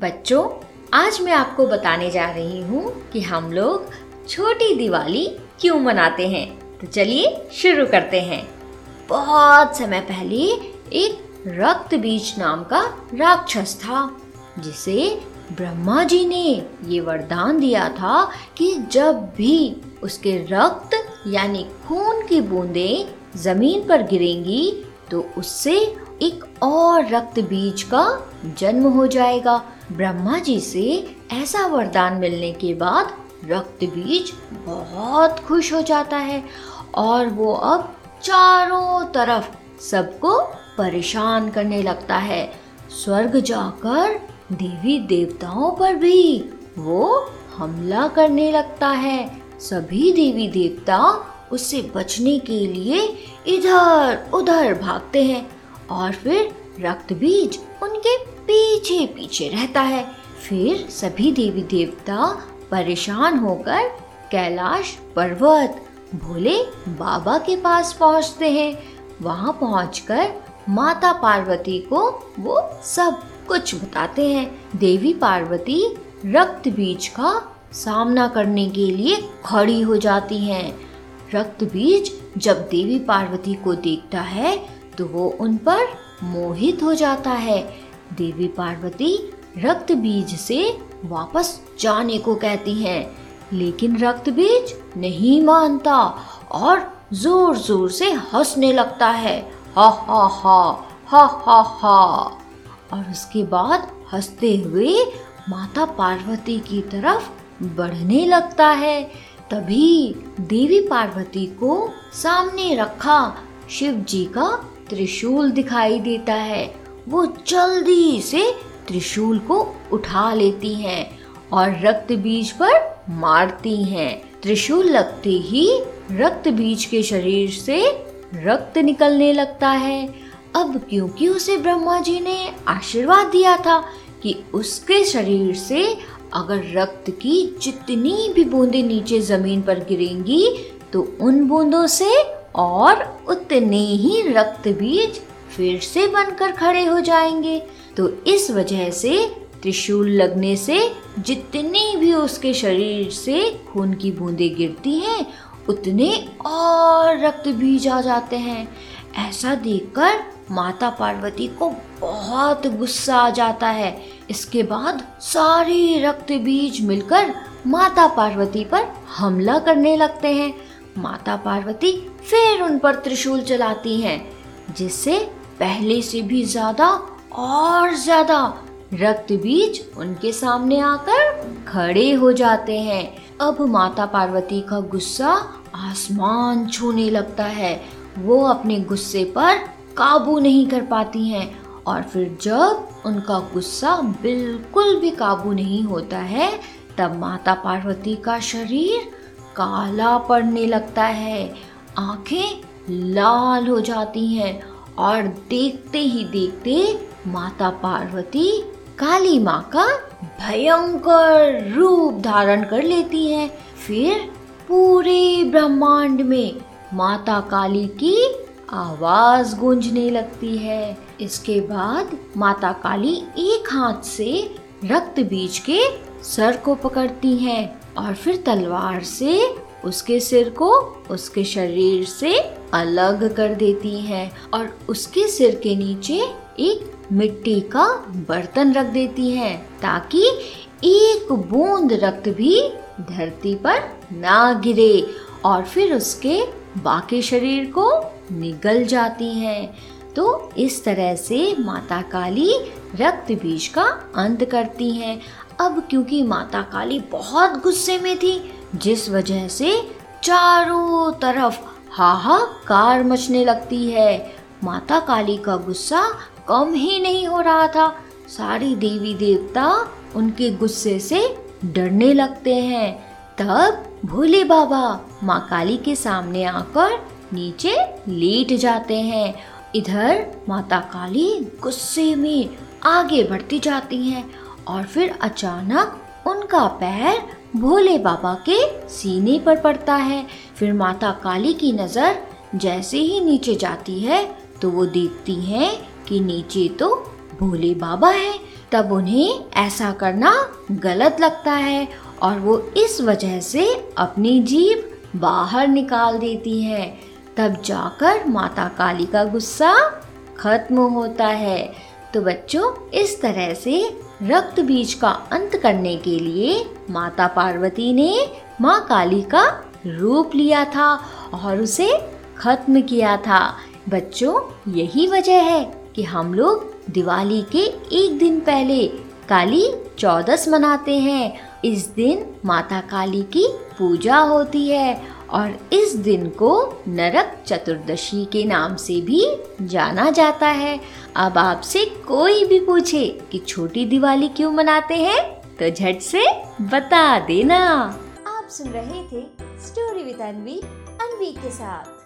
बच्चों, आज मैं आपको बताने जा रही हूँ कि हम लोग छोटी दिवाली क्यों मनाते हैं। तो चलिए शुरू करते हैं। बहुत समय पहले एक रक्त बीज नाम का राक्षस था, जिसे ब्रह्मा जी ने ये वरदान दिया था कि जब भी उसके रक्त यानी खून की बूंदें ज़मीन पर गिरेंगी तो उससे एक और रक्त बीज का जन्म हो जाएगा। ब्रह्मा जी से ऐसा वरदान मिलने के बाद रक्त बीज बहुत खुश हो जाता है और वो अब चारों तरफ़ सबको परेशान करने लगता है। स्वर्ग जाकर देवी देवताओं पर भी वो हमला करने लगता है। सभी देवी देवता उससे बचने के लिए इधर उधर भागते हैं और फिर रक्त बीज उनके पीछे पीछे रहता है। फिर सभी देवी देवता परेशान होकर कैलाश पर्वत भोले बाबा के पास पहुँचते हैं। वहाँ पहुंचकर माता पार्वती को वो सब कुछ बताते हैं। देवी पार्वती रक्त बीज का सामना करने के लिए खड़ी हो जाती हैं। रक्त बीज जब देवी पार्वती को देखता है तो वो उन पर मोहित हो जाता है। देवी पार्वती रक्त बीज से वापस जाने को कहती हैं, लेकिन रक्त बीज नहीं मानता और ज़ोर ज़ोर से हंसने लगता है। हा हा हा हा हा हा। और उसके बाद हँसते हुए माता पार्वती की तरफ़ बढ़ने लगता है। तभी देवी पार्वती को सामने रखा शिव जी का त्रिशूल दिखाई देता है। वो जल्दी से त्रिशूल को उठा लेती हैं और रक्त बीज पर मारती हैं। त्रिशूल लगते ही रक्त बीज के शरीर से रक्त निकलने लगता है। अब क्योंकि उसे ब्रह्मा जी ने आशीर्वाद दिया था कि उसके शरीर से अगर रक्त की जितनी भी बूंदें नीचे ज़मीन पर गिरेंगी तो उन बूंदों से और उतने ही रक्त बीज फिर से बनकर खड़े हो जाएँगे। तो इस वजह से त्रिशूल लगने से जितनी भी उसके शरीर से खून की बूंदें गिरती हैं, उतने और रक्त बीज आ जाते हैं। ऐसा देखकर माता पार्वती को बहुत गुस्सा आ जाता है। इसके बाद सारे रक्त बीज मिलकर माता पार्वती पर हमला करने लगते हैं। माता पार्वती फिर उन पर त्रिशूल चलाती हैं, जिससे पहले से भी ज़्यादा और ज़्यादा रक्त बीज उनके सामने आकर खड़े हो जाते हैं। अब माता पार्वती का गुस्सा आसमान छूने लगता है। वो अपने गुस्से पर काबू नहीं कर पाती हैं और फिर जब उनका गुस्सा बिल्कुल भी काबू नहीं होता है, तब माता पार्वती का शरीर काला पड़ने लगता है। आँखें लाल हो जाती हैं और देखते ही देखते माता पार्वती काली माँ का भयंकर रूप धारण कर लेती हैं। फिर पूरे ब्रह्मांड में माता काली की आवाज़ गूंजने लगती है। इसके बाद माता काली एक हाथ से रक्त बीज के सर को पकड़ती हैं और फिर तलवार से उसके सिर को उसके शरीर से अलग कर देती हैं और उसके सिर के नीचे एक मिट्टी का बर्तन रख देती हैं ताकि एक बूंद रक्त भी धरती पर ना गिरे और फिर उसके बाकी शरीर को निगल जाती हैं। तो इस तरह से माता काली रक्त बीज का अंत करती हैं। अब क्योंकि माता काली बहुत गुस्से में थी, जिस वजह से चारों तरफ़ हाहाकार मचने लगती है। माता काली का गुस्सा कम ही नहीं हो रहा था। सारी देवी देवता उनके गुस्से से डरने लगते हैं। तब भोले बाबा माँ काली के सामने आकर नीचे लेट जाते हैं। इधर माता काली गुस्से में आगे बढ़ती जाती हैं और फिर अचानक उनका पैर भोले बाबा के सीने पर पड़ता है। फिर माता काली की नज़र जैसे ही नीचे जाती है तो वो देखती हैं कि नीचे तो भोले बाबा हैं। तब उन्हें ऐसा करना गलत लगता है और वो इस वजह से अपनी जीभ बाहर निकाल देती हैं। तब जाकर माता काली का गुस्सा खत्म होता है। तो बच्चों, इस तरह से रक्त बीज का अंत करने के लिए माता पार्वती ने माँ काली का रूप लिया था और उसे खत्म किया था। बच्चों, यही वजह है कि हम लोग दिवाली के एक दिन पहले काली चौदस मनाते हैं। इस दिन माता काली की पूजा होती है और इस दिन को नरक चतुर्दशी के नाम से भी जाना जाता है। अब आपसे कोई भी पूछे कि छोटी दिवाली क्यों मनाते हैं तो झट से बता देना। आप सुन रहे थे स्टोरी विद अनवी अनवी के साथ।